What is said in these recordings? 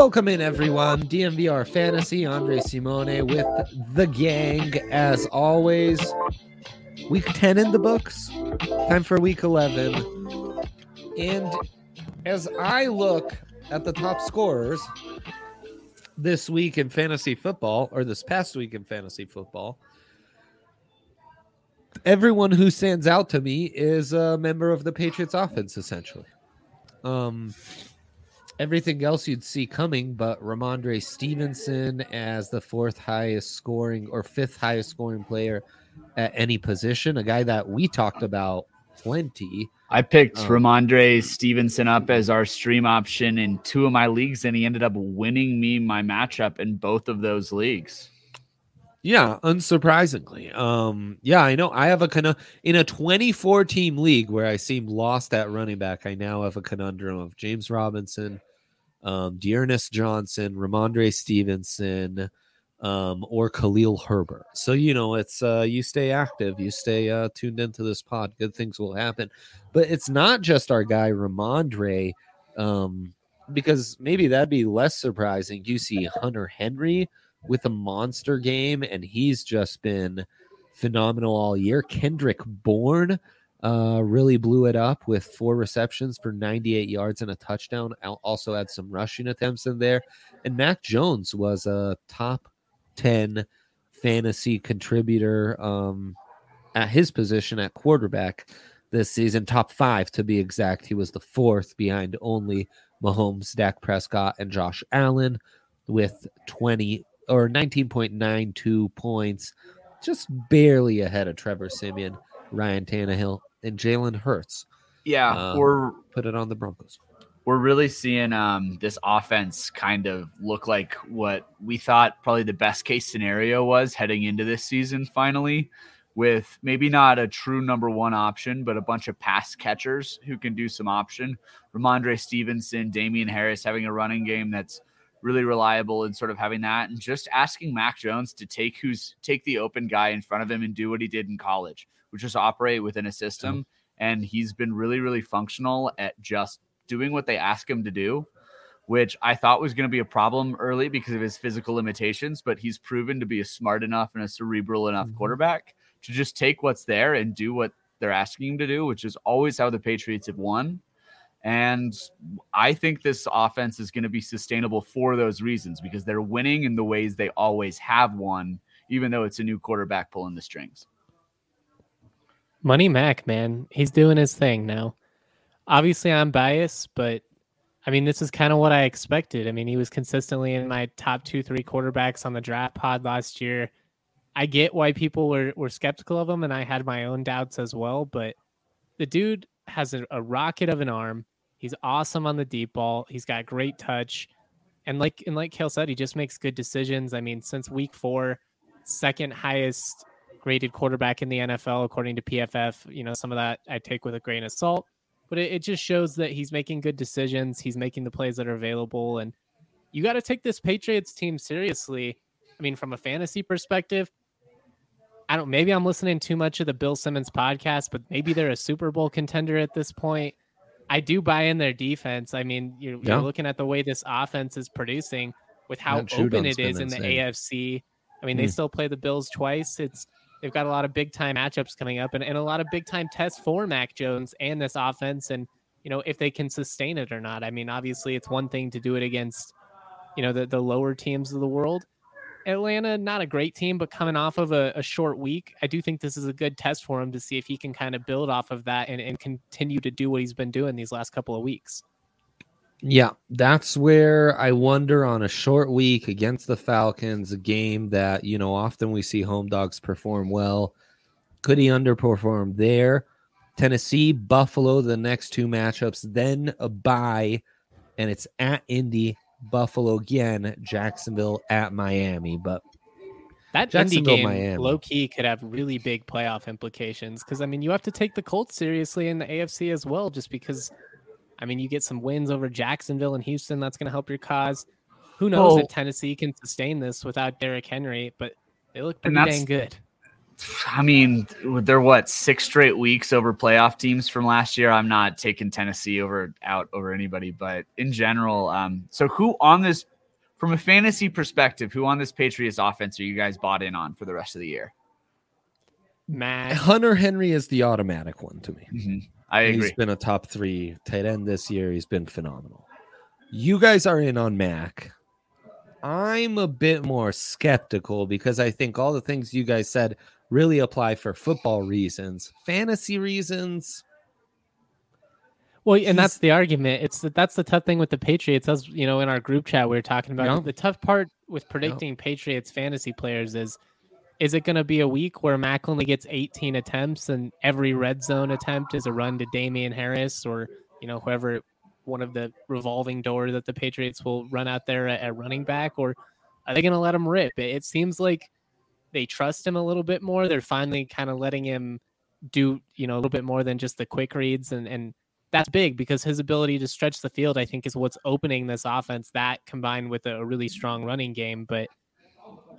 Welcome in, everyone. DNVR Fantasy, Andre Simone with the gang. As always, week 10 in the books. Time for week 11. And as I look at the top scorers this week in fantasy football, or this past week in fantasy football, everyone who stands out to me is a member of the Patriots offense, essentially. Um, everything else you'd see coming, but Rhamondre Stevenson as the fourth highest scoring or fifth highest scoring player at any position, a guy that we talked about plenty. I picked um, Rhamondre Stevenson up as our stream option in two of my leagues, and he ended up winning me my matchup in both of those leagues. Yeah, unsurprisingly. Um, yeah, I know I have a con- in a 24 team league where I seem lost at running back. I now have a conundrum of James Robinson, um, D'Ernest Johnson, Rhamondre Stevenson, um, or Khalil Herbert. So you know, it's uh, you stay active, you stay uh, tuned into this pod. Good things will happen, but it's not just our guy Rhamondre, um, because maybe that'd be less surprising. You see Hunter Henry with a monster game, and he's just been phenomenal all year. Kendrick Bourne uh, really blew it up with four receptions for 98 yards and a touchdown. Also had some rushing attempts in there. And Mac Jones was a top 10 fantasy contributor um, at his position at quarterback this season, top five to be exact. He was the fourth behind only Mahomes, Dak Prescott, and Josh Allen with 20 or 19.92 points, just barely ahead of Trevor Siemian, Ryan Tannehill, and Jalen Hurts. Yeah, um, we're put it on the Broncos. We're really seeing um, this offense kind of look like what we thought probably the best case scenario was heading into this season. Finally, with maybe not a true number one option, but a bunch of pass catchers who can do some option. Rhamondre Stevenson, Damien Harris having a running game that's really reliable and sort of having that and just asking Mac Jones to take who's take the open guy in front of him and do what he did in college, which is operate within a system. Mm-hmm. And he's been really, really functional at just doing what they ask him to do, which I thought was going to be a problem early because of his physical limitations, but he's proven to be a smart enough and a cerebral enough mm-hmm. quarterback to just take what's there and do what they're asking him to do, which is always how the Patriots have won. And I think this offense is going to be sustainable for those reasons because they're winning in the ways they always have won even though it's a new quarterback pulling the strings. Money Mac, man, he's doing his thing now. Obviously, I'm biased, but I mean, this is kind of what I expected. I mean, he was consistently in my top two, three quarterbacks on the draft pod last year. I get why people were, were skeptical of him, and I had my own doubts as well. But the dude has a, a rocket of an arm. He's awesome on the deep ball. He's got great touch, and like and like Kalle said, he just makes good decisions. I mean, since week four, second highest graded quarterback in the NFL according to PFF. You know, some of that I take with a grain of salt, but it, it just shows that he's making good decisions. He's making the plays that are available, and you got to take this Patriots team seriously. I mean, from a fantasy perspective, I don't. Maybe I'm listening too much of the Bill Simmons podcast, but maybe they're a Super Bowl contender at this point. I do buy in their defense. I mean, you're, yeah. you're looking at the way this offense is producing with how open it is in the AFC. I mean, mm. they still play the Bills twice. It's they've got a lot of big time matchups coming up and, and a lot of big time tests for Mac Jones and this offense and you know if they can sustain it or not. I mean, obviously it's one thing to do it against you know the, the lower teams of the world. Atlanta, not a great team, but coming off of a, a, short week, I do think this is a good test for him to see if he can kind of build off of that and, and continue to do what he's been doing these last couple of weeks. Yeah, that's where I wonder on a short week against the Falcons, a game that, you know, often we see home dogs perform well. Could he underperform there? Tennessee, Buffalo, the next two matchups, then a bye, and it's at Indy Buffalo again, Jacksonville at Miami. But that Indy game, Miami. low key, could have really big playoff implications because I mean, you have to take the Colts seriously in the AFC as well, just because. I mean, you get some wins over Jacksonville and Houston. That's going to help your cause. Who knows if Tennessee can sustain this without Derrick Henry? But they look pretty dang good. I mean, they're what six straight weeks over playoff teams from last year. I'm not taking Tennessee over out over anybody, but in general, um, so who on this from a fantasy perspective, who on this Patriots offense are you guys bought in on for the rest of the year? Matt Hunter Henry is the automatic one to me. Mm-hmm. I agree. He's been a top three tight end this year. He's been phenomenal. You guys are in on Mac. I'm a bit more skeptical because I think all the things you guys said really apply for football reasons. Fantasy reasons. Well, and that's the argument. It's that that's the tough thing with the Patriots. As you know, in our group chat, we were talking about yeah. the tough part with predicting yeah. Patriots fantasy players is is it going to be a week where Mac only gets 18 attempts and every red zone attempt is a run to Damien Harris or you know whoever one of the revolving door that the Patriots will run out there at, at running back or are they going to let him rip? It, it seems like they trust him a little bit more. They're finally kind of letting him do, you know, a little bit more than just the quick reads and and that's big because his ability to stretch the field, I think, is what's opening this offense. That combined with a, really strong running game. But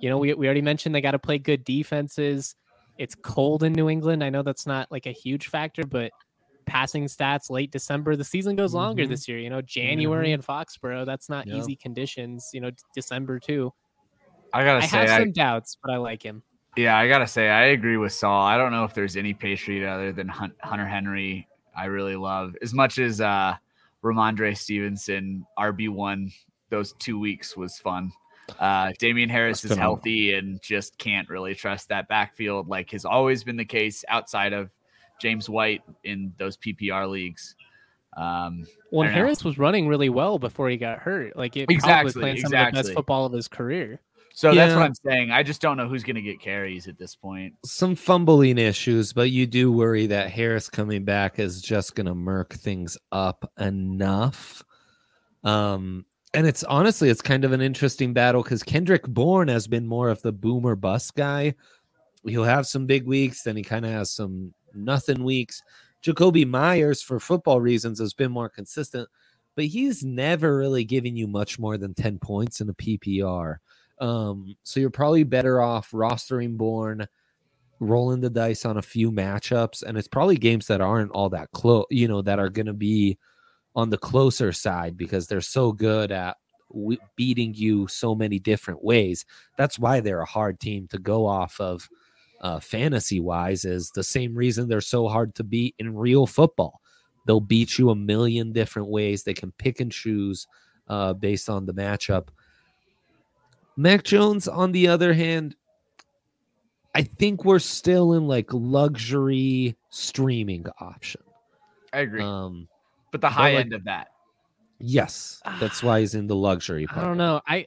you know, we we already mentioned they got to play good defenses. It's cold in New England. I know that's not like a huge factor, but passing stats late December, the season goes longer mm-hmm. this year. You know, January mm-hmm. in Foxborough, that's not easy conditions. You know, December too. I gotta I say, have some doubts, but I like him. Yeah, I gotta say, I agree with Saul. I don't know if there's any Patriot other than Hunter Henry. I really love as much as uh, Rhamondre Stevenson RB one. Those two weeks was fun. Uh, Damien Harris That's is healthy and just can't really trust that backfield, like has always been the case outside of James White in those PPR leagues. Um, well, Harris know. was running really well before he got hurt. Like it exactly, was playing some exactly. of the best football of his career. So yeah. that's what I'm saying. I just don't know who's going to get carries at this point. Some fumbling issues, but you do worry that Harris coming back is just going to murk things up enough. Um, and it's honestly, it's kind of an interesting battle because Kendrick Bourne has been more of the boomer bust guy. He'll have some big weeks, then he kind of has some nothing weeks. Jakobi Meyers, for football reasons, has been more consistent, but he's never really giving you much more than 10 points in a PPR. Um, so you're probably better off rostering Bourne, rolling the dice on a few matchups, and it's probably games that aren't all that close, you know, that are going to be on the closer side because they're so good at w- beating you so many different ways. That's why they're a hard team to go off of uh, fantasy wise, is the same reason they're so hard to beat in real football. They'll beat you a million different ways. They can pick and choose uh, based on the matchup. Mac Jones, on the other hand, I think we're still in like luxury streaming option. I agree. Um, but the high like- end of that. yes, that's why he's in the luxury I don't know. I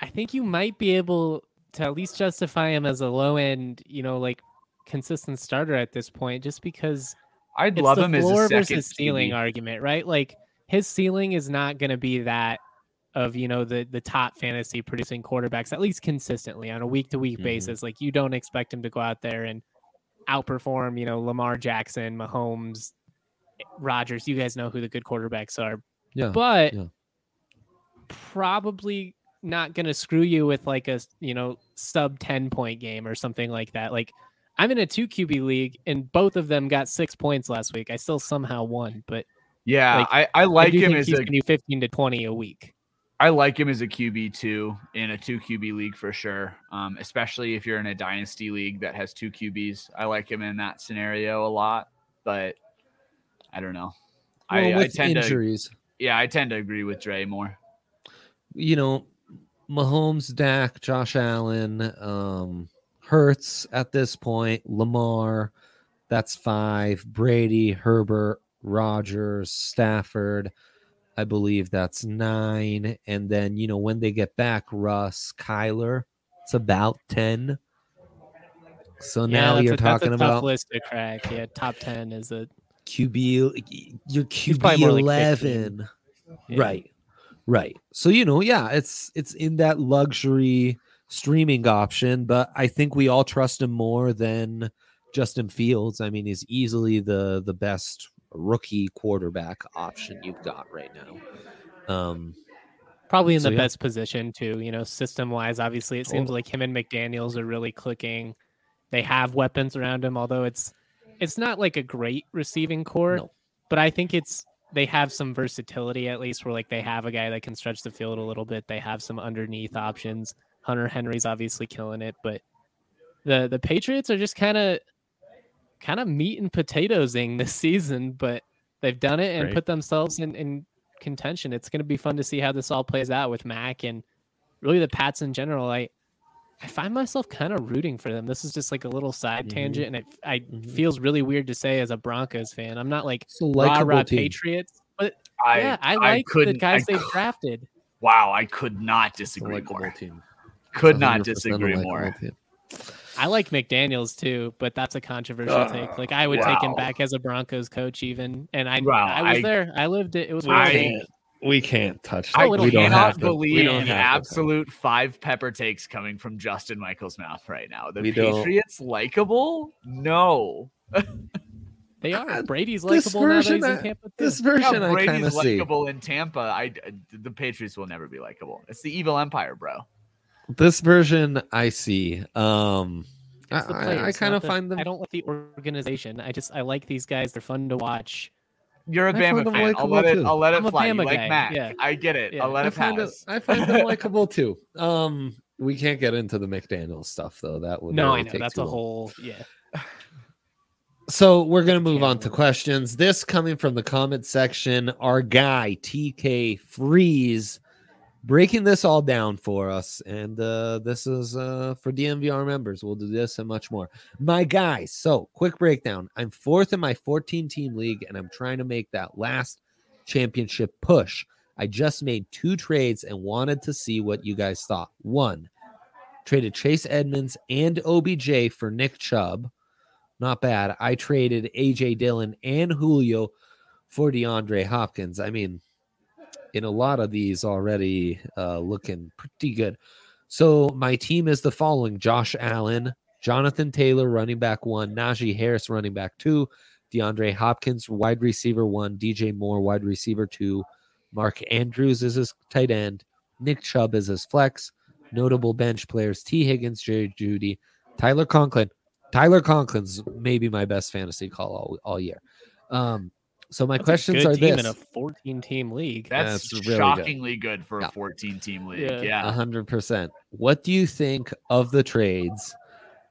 I think you might be able to at least justify him as a low end, you know, like consistent starter at this point, just because I'd love the him as floor a second versus ceiling QB. argument, right? Like his ceiling is not going to be that of you know the the top fantasy producing quarterbacks at least consistently on a week to week basis. Like you don't expect him to go out there and outperform, you know, Lamar Jackson, Mahomes, Rodgers. You guys know who the good quarterbacks are, Yeah, but yeah. probably not going to screw you with like a you know sub 10 point game or something like that like i'm in a 2 qb league and both of them got six points last week i still somehow won but Yeah, Like, I, I like I him as he's a gonna 15 to 20 a week I like him as a QB two in a two QB league for sure. Um, especially if you're in a dynasty league that has two QBs. I like him in that scenario a lot, but I don't know. well, I, I with tend to yeah, I tend to agree with Dre more. you know, Mahomes, Dak, Josh Allen, um, Hurts at this point, Lamar, that's five, Brady, Herbert, Rodgers, Stafford, I believe that's nine. And then, you know, when they get back, Russ, Kyler, it's about 10. So yeah now that's you're a, that's a talking tough about list to crack yeah top 10 is a QB, your QB more like 11. yeah. Right. Right. So you know, yeah, it's it's in that luxury streaming option, but I think we all trust him more than Justin Fields. I mean, he's easily the the best rookie quarterback option you've got right now. Um probably in So, the yeah. best position too you know system wise obviously it seems like him and mcdaniels are really clicking they have weapons around him although it's it's not like a great receiving corps No. but i think it's they have some versatility at least where like they have a guy that can stretch the field a little bit they have some underneath options hunter henry's obviously killing it but the the patriots are just kind of kind of meat and potatoesing this season but they've done it and Right. put themselves in in contention. It's going to be fun to see how this all plays out with Mac and really the Pats in general. I I find myself kind of rooting for them. This is just like a little side Mhm. tangent, and it I Mhm. feels really weird to say as a Broncos fan. I'm not like it's a rah rah. Patriots, but I yeah, I like the couldn't- guys I they've drafted. Wow, I could not It's a disagree likable more. team. Could not disagree more. team. I like McDaniels too, but that's a controversial Uh, take. Like I would take him back as a Broncos coach, even, and I Wow, I was I- there. I lived it. It was I- really cool. We can't touch That. I it'll we don't cannot have believe don't the have to. absolute five pepper takes coming from Justin Michael's mouth right now. The We don't- Patriots likable? No. They are. God, Brady's likable now that version, in I- Tampa. Too. This Yeah, version I kind Brady's of see. likable in Tampa. I the Patriots will never be likable. It's the evil empire, bro. This version I see. Um I, I, I kind of find them I don't like the organization. I just I like these guys. They're fun to watch. You're a I find Bama them fan. I'll let it. too. I'll let it I'm fly. You like guy, Mac. yeah. I get it. Yeah. I'll let I it find it, pass. I find them likable too. Um, we can't get into the McDaniel stuff though. That would No, really I know take that's a long. whole yeah. So we're gonna move on to questions. This coming from the comment section. Our guy TK Freeze breaking this all down for us, and uh, this is uh, for DNVR members. We'll do this and much more. My guys. So quick breakdown. I'm fourth in my 14 team league, and I'm trying to make that last championship push. I just made two trades and wanted to see what you guys thought. One, traded Chase Edmonds and OBJ for Nick Chubb. Not bad. I traded AJ Dillon and Julio for DeAndre Hopkins. I mean, in a lot of these already uh, looking pretty good. So my team is the following Josh Allen, Jonathan Taylor, running back one, Najee Harris, running back two, DeAndre Hopkins, wide receiver one, DJ Moore, wide receiver two, Mark Andrews is his tight end, Nick Chubb is his flex, notable bench players Tee Higgins, Jerry Jeudy, Tyler Conklin. Tyler Conklin's maybe my best fantasy call all, all year. Um, so my That's a questions good are team this: in a 14 team league. That's, That's really shockingly good, for Yeah. a 14 team league. Yeah. Yeah. A hundred percent. What do you think of the trades?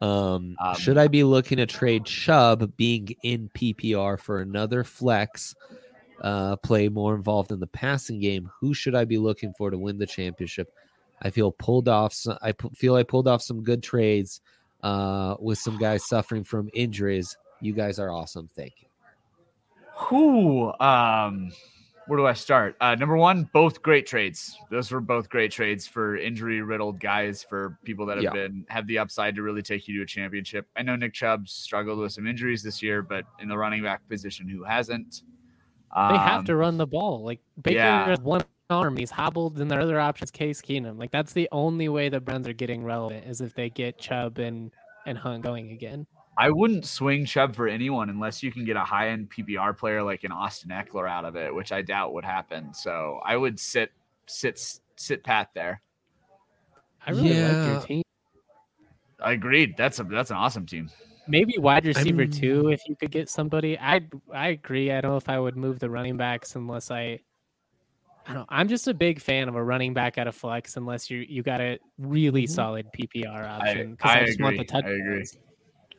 Um, Um, should I be looking to trade Chubb being in PPR for another flex uh, play more involved in the passing game? Who should I be looking for to win the championship? I feel pulled off. Some, I pu- feel I pulled off some good trades. uh, with some guys suffering from injuries. You guys are awesome. Thank you. Who? Um, where do I start? Uh, number one, both great trades. Those were both great trades for injury riddled guys, for people that have Yeah. been have the upside to really take you to a championship. I know Nick Chubb struggled with some injuries this year, but in the running back position, who hasn't? They have Um, to run the ball. Like Baker yeah. has one arm, he's hobbled, and their other option is Case Keenum. Like that's the only way the Browns are getting relevant is if they get Chubb and and Hunt going again. I wouldn't swing Chubb for anyone unless you can get a high end PPR player like an Austin Ekeler out of it, which I doubt would happen. So I would sit sit sit pat there. I really like your team. I agreed. That's a that's an awesome team. Maybe wide receiver I'm- too, if you could get somebody. I I agree. I don't know if I would move the running backs unless I. I don't. I'm just a big fan of a running back out of flex unless you you got a really Mhm. solid PPR I, option. 'cause I just want agree. the I agree.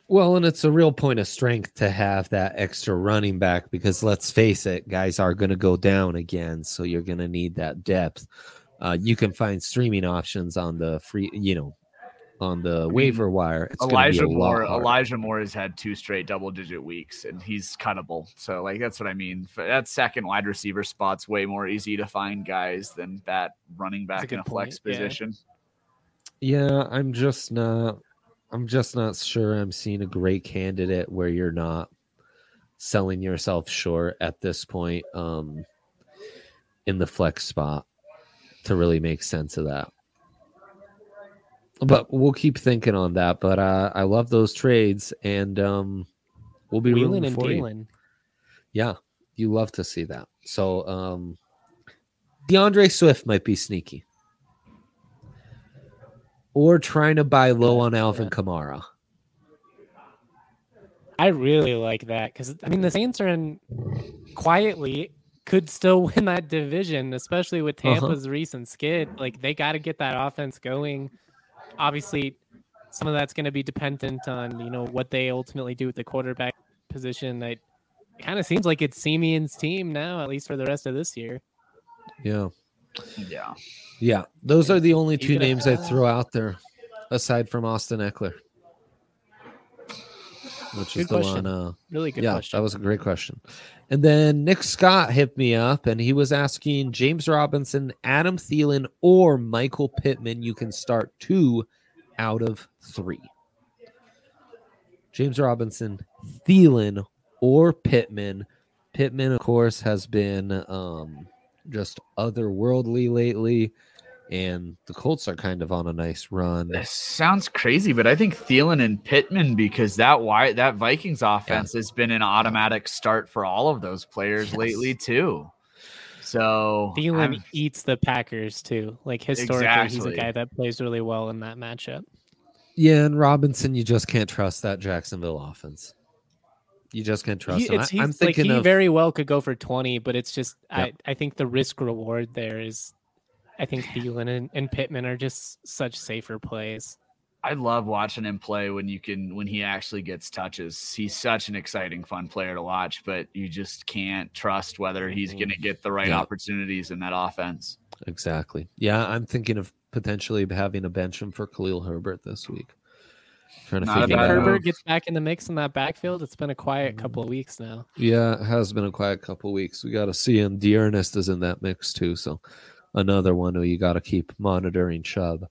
Touchdowns. Well, and it's a real point of strength to have that extra running back because let's face it, guys are going to go down again. So you're going to need that depth. Uh, you can find streaming options on the free, you know, on the waiver wire. It's gonna be Elijah a Moore. harder. Elijah Moore has had two straight double digit weeks, and he's cuttable. So like that's what I mean. For that second wide receiver spot's way more easy to find guys than that running back in a flex point, yeah. position. Yeah, I'm just not. I'm just not sure. I'm seeing a great candidate where you're not selling yourself short at this point um, in the flex spot to really make sense of that. But we'll keep thinking on that. But uh, I love those trades, and um, we'll be Wheeling rooting and for you. dealing. Yeah, you love to see that. So, um, D'Andre Swift might be sneaky, or trying to buy low on Alvin Kamara. I really like that because I mean the Saints are in quietly could still win that division, especially with Uh-huh. Tampa's recent skid. Like they got to get that offense going. Obviously, some of that's going to be dependent on you know what they ultimately do with the quarterback position. That kind of seems like it's Siemian's team now, at least for the rest of this year. Yeah, Yeah. yeah. Those are the only two could- names I'd throw out there, aside from Austin Ekeler, which is the question. one. Uh, Really good yeah, question. that was a great question. And then Nick Scott hit me up and he was asking James Robinson, Adam Thielen, or Michael Pittman. You can start two out of three. James Robinson, Thielen, or Pittman. Pittman, of course, has been um, just otherworldly lately, and the Colts are kind of on a nice run. This sounds crazy, but I think Thielen and Pittman because that why that Vikings offense has been an automatic start for all of those players Yes. lately too. So Thielen I'm- eats the Packers too. Like historically, he's a guy that plays really well in that matchup. Yeah, and Robinson, you just can't trust that Jacksonville offense. You just can't trust He, him. it's, I, am he's- like thinking he of very well could go for 20, but it's just Yep. I, I think the risk reward there is I think Thielen and, and Pittman are just such safer plays. I love watching him play when you can when he actually gets touches. He's such an exciting, fun player to watch, but you just can't trust whether he's mm-hmm. going to get the right Yeah. opportunities in that offense. exactly. Yeah, I'm thinking of potentially having a bench him for Khalil Herbert this week. Trying to figure Think bad Herbert gets back in the mix in that backfield. It's been a quiet couple of weeks now. Yeah, it has been a quiet couple of weeks. We got to see him. D'Ernest is in that mix too, so another one who you got to keep monitoring. Chubb.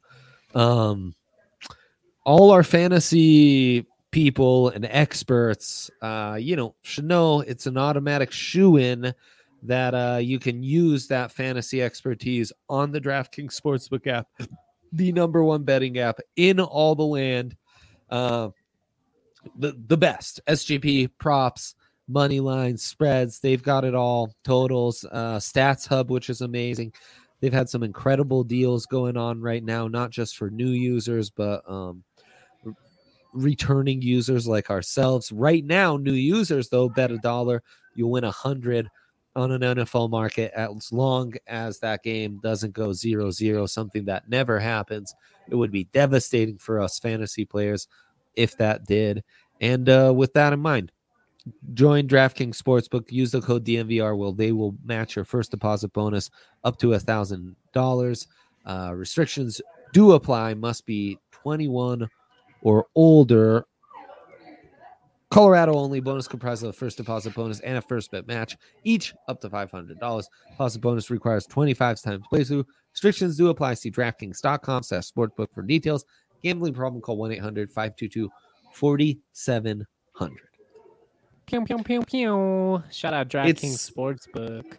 Um, all our fantasy people and experts, uh, you know, should know it's an automatic shoe in that uh, you can use that fantasy expertise on the DraftKings Sportsbook app, the number one betting app in all the land. Uh, the the best SGP props money lines, spreads. They've got it all. Totals, uh, Stats Hub, which is amazing. They've had some incredible deals going on right now, not just for new users, but um, returning users like ourselves. Right now, new users though bet a dollar, you'll win a hundred on an NFL market as long as that game doesn't go zero zero. Something that never happens. It would be devastating for us fantasy players if that did. And uh, with that in mind, join DraftKings Sportsbook. Use the code DNVR. Will they will match your first deposit bonus up to a thousand dollars. Uh, Restrictions do apply. Must be 21 or older. Colorado only bonus comprised of a first deposit bonus and a first bet match, each up to $500. Deposit bonus requires 25 times playthrough. Restrictions do apply. See DraftKings.com slash sportsbook for details. Gambling problem, call 1 800 522 4700. Pew, pew, pew, pew. Shout out DraftKings Sportsbook.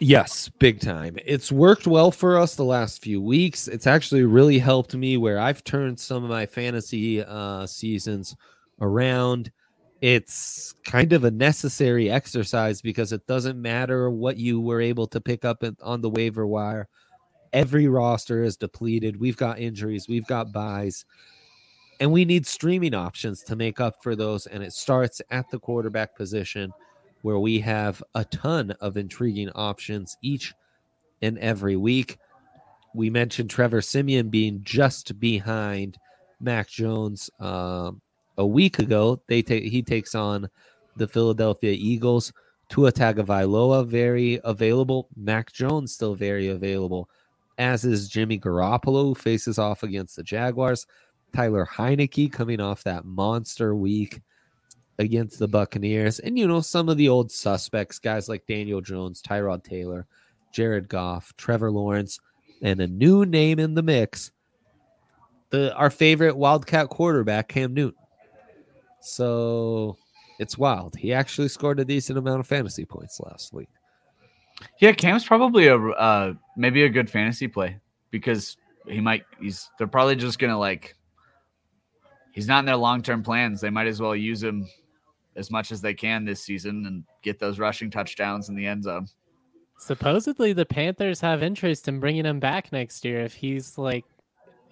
Yes, big time. It's worked well for us the last few weeks. It's actually really helped me where I've turned some of my fantasy uh, seasons around. It's kind of a necessary exercise because it doesn't matter what you were able to pick up on the waiver wire. Every roster is depleted. We've got injuries, we've got byes, and we need streaming options to make up for those. And it starts at the quarterback position where we have a ton of intriguing options each and every week. We mentioned Trevor Siemian being just behind Mac Jones um, a week ago. They take he takes on the Philadelphia Eagles. Tua Tagovailoa very available. Mac Jones still very available, as is Jimmy Garoppolo who faces off against the Jaguars. Tyler Heinicke coming off that monster week against the Buccaneers. And, you know, some of the old suspects, guys like Daniel Jones, Tyrod Taylor, Jared Goff, Trevor Lawrence, and a new name in the mix, the our favorite Wildcat quarterback, Cam Newton. So it's wild. He actually scored a decent amount of fantasy points last week. Yeah, Cam's probably a uh, maybe a good fantasy play because he might. He's they're probably just gonna like. He's not in their long term plans. They might as well use him as much as they can this season and get those rushing touchdowns in the end zone. Supposedly, the Panthers have interest in bringing him back next year if he's like,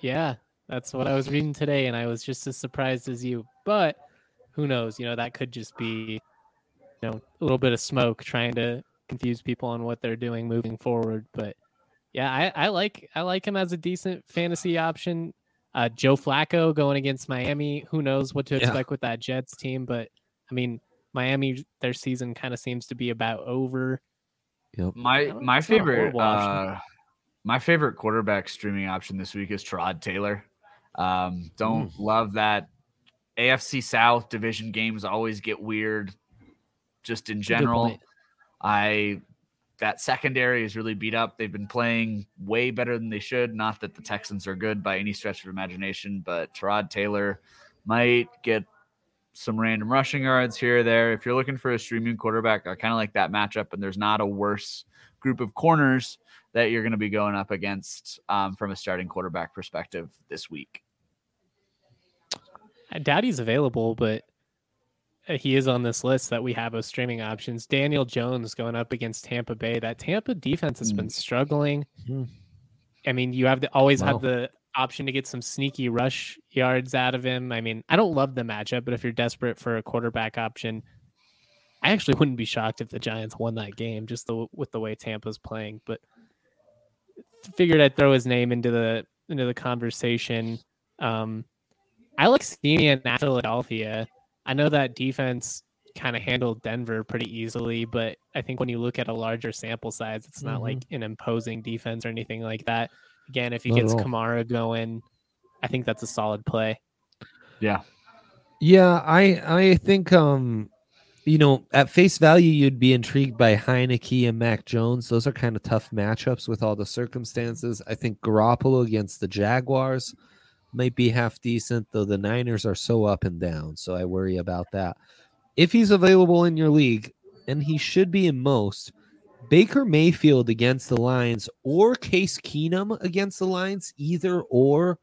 yeah, that's what I was reading today, and I was just as surprised as you. But who knows? You know, that could just be, you know, a little bit of smoke trying to confuse people on what they're doing moving forward. But yeah, I, I like I like him as a decent fantasy option. Uh, Joe Flacco going against Miami. Who knows what to Yeah. expect with that Jets team? But I mean, Miami, their season kind of seems to be about over. Yep. My my it's favorite uh, my favorite quarterback streaming option this week is Tyrod Taylor. Um, don't Mm. love that AFC South division games always get weird. Just in general. I that secondary is really beat up. They've been playing way better than they should. Not that the Texans are good by any stretch of imagination, but Tyrod Taylor might get some random rushing yards here or there. If you're looking for a streaming quarterback, I kind of like that matchup, and there's not a worse group of corners that you're going to be going up against um, from a starting quarterback perspective this week. He's available, but uh, he is on this list that we have of streaming options. Daniel Jones going up against Tampa Bay. That Tampa defense has been struggling. Hmm. I mean, you have to always Wow. have the option to get some sneaky rush yards out of him. I mean, I don't love the matchup, but if you're desperate for a quarterback option, I actually wouldn't be shocked if the Giants won that game just the, with the way Tampa's playing. But figured I'd throw his name into the into the conversation. Um, I like Siemian at Philadelphia. I know that defense kind of handled Denver pretty easily, but I think when you look at a larger sample size, it's not Mhm. like an imposing defense or anything like that. Again, if he Not gets. Kamara going, I think that's a solid play. Yeah. Yeah, I I think um you know, at face value you'd be intrigued by Heinicke and Mac Jones. Those are kind of tough matchups with all the circumstances. I think Garoppolo against the Jaguars might be half decent, though the Niners are so up and down, so I worry about that. If he's available in your league, and he should be in most, Baker Mayfield against the Lions or Case Keenum against the Lions, either or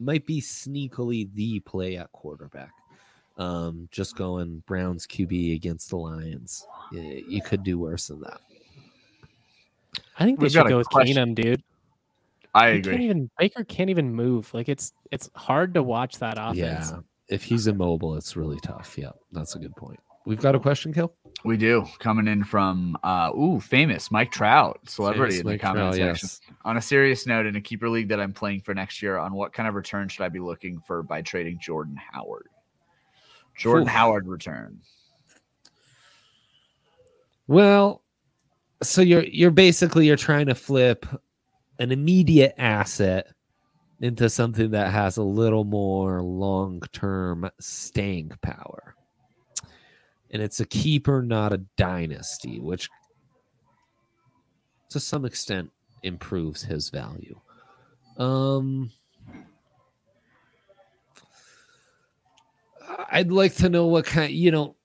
might be sneakily the play at quarterback. Um, just going Browns QB against the Lions. Y- You could do worse than that. I think they We've should go with question. Keenum, dude. I He can't agree. even Baker can't even move. Like it's it's hard to watch that offense. Yeah. If he's immobile, it's really tough. Yeah, that's a good point. We've got a question, Kill. We do coming in from uh ooh famous Mike Trout, celebrity Famous in the Mike comment Trout, section. yes. On a serious note, in a keeper league that I'm playing for next year, on what kind of return should I be looking for by trading Jordan Howard? Jordan Oof. Howard return. Well, so you're you're basically you're trying to flip an immediate asset into something that has a little more long term staying power. And it's a keeper, not a dynasty, which to some extent improves his value. Um, I'd like to know what kind, you know,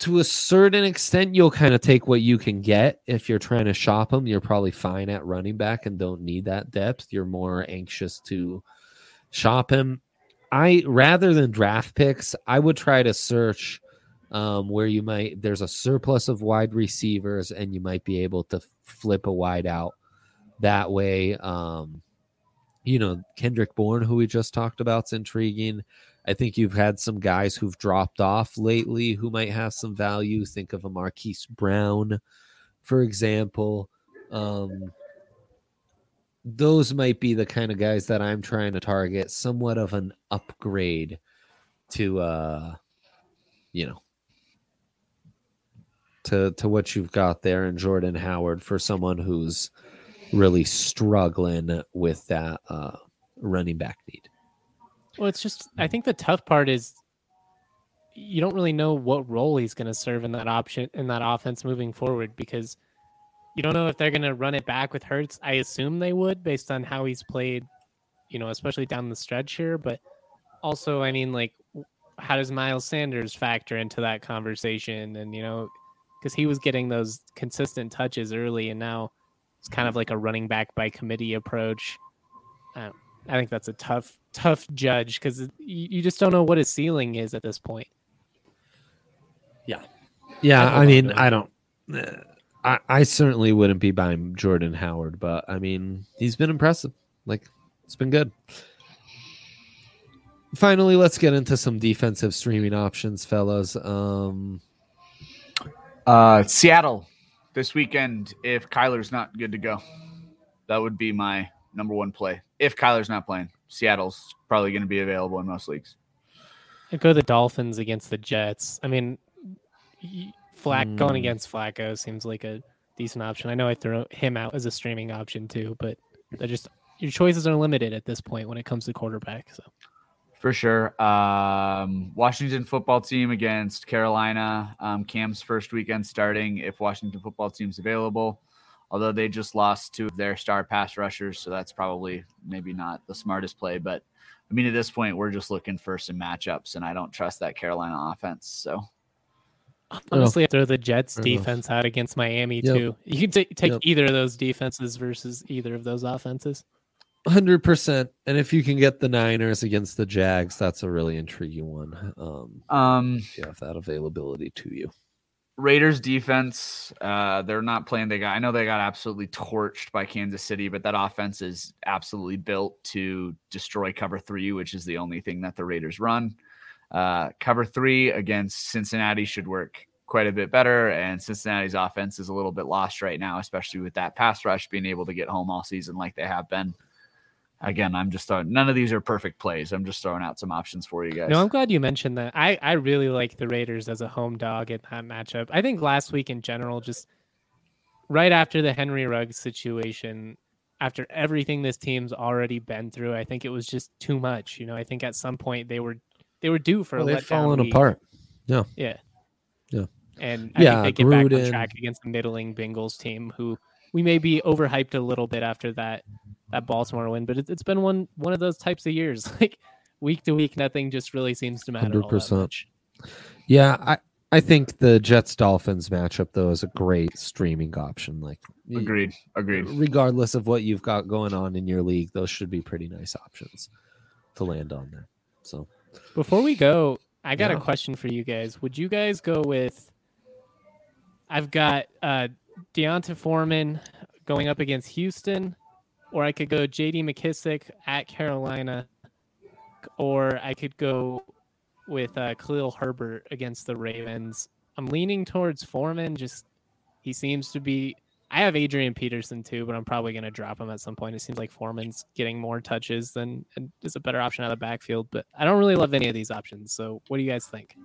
to a certain extent, you'll kind of take what you can get. If you're trying to shop them, you're probably fine at running back and don't need that depth. You're more anxious to shop him. I rather than draft picks, I would try to search um, where you might there's a surplus of wide receivers and you might be able to flip a wide out that way. Um, you know, Kendrick Bourne, who we just talked about, is intriguing. I think you've had some guys who've dropped off lately who might have some value. Think of a Marquise Brown, for example. Um, those might be the kind of guys that I'm trying to target, somewhat of an upgrade to, uh, you know, to to what you've got there in Jordan Howard for someone who's really struggling with that uh, running back need. Well, it's just I think the tough part is you don't really know what role he's going to serve in that option in that offense moving forward because you don't know if they're going to run it back with Hurts. I assume they would based on how he's played, you know, especially down the stretch here, but also I mean like how does Miles Sanders factor into that conversation and you know because he was getting those consistent touches early and now it's kind of like a running back by committee approach. I, I think that's a tough tough judge because you, you just don't know what his ceiling is at this point. Yeah, yeah. I, I mean, I don't. Uh, I, I certainly wouldn't be buying Jordan Howard, but I mean, he's been impressive. Like, it's been good. Finally, let's get into some defensive streaming options, fellas. Um, uh, Seattle this weekend. If Kyler's not good to go, that would be my number one play. If Kyler's not playing, Seattle's probably going to be available in most leagues. I go the Dolphins against the Jets. I mean, Flack mm. going against Flacco seems like a decent option. I know I throw him out as a streaming option too, but they're just your choices are limited at this point when it comes to quarterback. So for sure. Um, Washington football team against Carolina. Um, Cam's first weekend starting if Washington football team's available although they just lost two of their star pass rushers. So that's probably maybe not the smartest play. But I mean, at this point, we're just looking for some matchups, and I don't trust that Carolina offense. So honestly, throw the Jets defense out against Miami yep. too. You can t- take yep. either of those defenses versus either of those offenses. Hundred percent, and if you can get the Niners against the Jags, that's a really intriguing one. Um, um, you have that availability to you. Raiders defense, uh, they're not playing. They got, I know they got absolutely torched by Kansas City, but that offense is absolutely built to destroy cover three, which is the only thing that the Raiders run. Uh, cover three against Cincinnati should work quite a bit better, and Cincinnati's offense is a little bit lost right now, especially with that pass rush being able to get home all season like they have been again, I'm just throwing none of these are perfect plays. I'm just throwing out some options for you guys. No, I'm glad you mentioned that. I, I really like the Raiders as a home dog in that matchup. I think last week in general, just right after the Henry Ruggs situation, after everything this team's already been through, I think it was just too much. You know, I think at some point they were they were due for well, a they've fallen week. apart. Yeah. Yeah. Yeah. And I yeah, think they get Gruden. back on track against the middling Bengals team who we may be overhyped a little bit after that that Baltimore win, but it, has been one one of those types of years. Like week to week, nothing just really seems to matter. Hundred percent. Yeah, I I think the Jets Dolphins matchup though is a great streaming option. Like agreed, agreed. Regardless of what you've got going on in your league, those should be pretty nice options to land on there. So before we go, I got yeah. a question for you guys. Would you guys go with? I've got uh D'Onta Foreman going up against Houston, or I could go J.D. McKissic at Carolina, or I could go with uh, Khalil Herbert against the Ravens. I'm leaning towards Foreman. Just he seems to be. I have Adrian Peterson too, but I'm probably going to drop him at some point. It seems like Foreman's getting more touches than and is a better option out of the backfield. But I don't really love any of these options. So what do you guys think?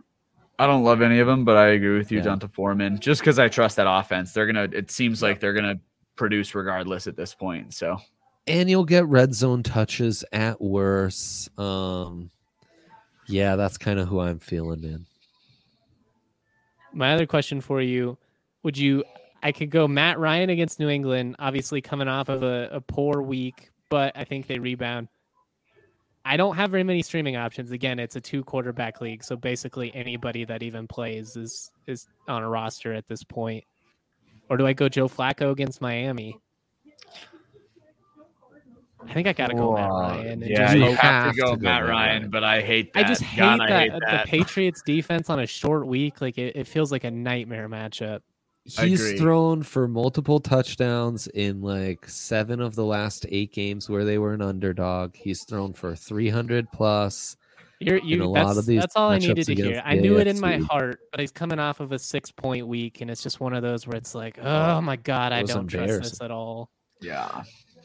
I don't love any of them, but I agree with you, yeah. D'Onta Foreman. Just because I trust that offense, they're gonna. It seems like they're gonna produce regardless at this point. So and you'll get red zone touches at worst. Um, yeah, that's kind of who I'm feeling, man. My other question for you: Would you? I could go Matt Ryan against New England, obviously coming off of a, a poor week, but I think they rebound. I don't have very many streaming options. Again, it's a two quarterback league, so basically anybody that even plays is is on a roster at this point. Or do I go Joe Flacco against Miami? I think I gotta go Matt Ryan. yeah, just you hope- have, to go, to go Matt Matt Ryan, Ryan. but I hate that. I just hate God, that, I hate the. Patriots defense on a short week. Like it, it feels like a nightmare matchup. He's thrown for multiple touchdowns in like seven of the last eight games where they were an underdog. He's thrown for 300 plus. You're, you, a that's, lot of these that's all I needed to hear. I the knew it in my heart, but he's coming off of a six point week, and it's just one of those where it's like, oh my god, I don't trust this at all. Yeah.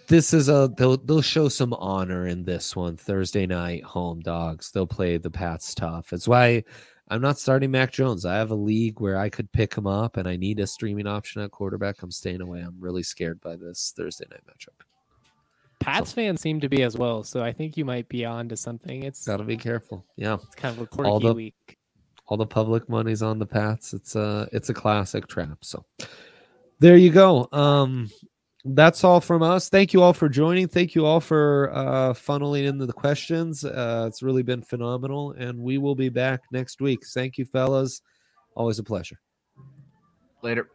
This is a they'll they'll show some honor in this one Thursday night home dogs. They'll play the Pats tough. It's why I'm not starting Mac Jones. I have a league where I could pick him up, and I need a streaming option at quarterback. I'm staying away. I'm really scared by this Thursday night matchup. Pats fans seem to be as well, so I think you might be on to something. It's Gotta be careful. Yeah. it's kind of a all quirky the- week. all the public money's on the Pats. It's a it's a classic trap. So there you go. Um that's all from us. Thank you all for joining. Thank you all for uh funneling into the questions. Uh it's really been phenomenal and we will be back next week. Thank you fellas. Always a pleasure. Later.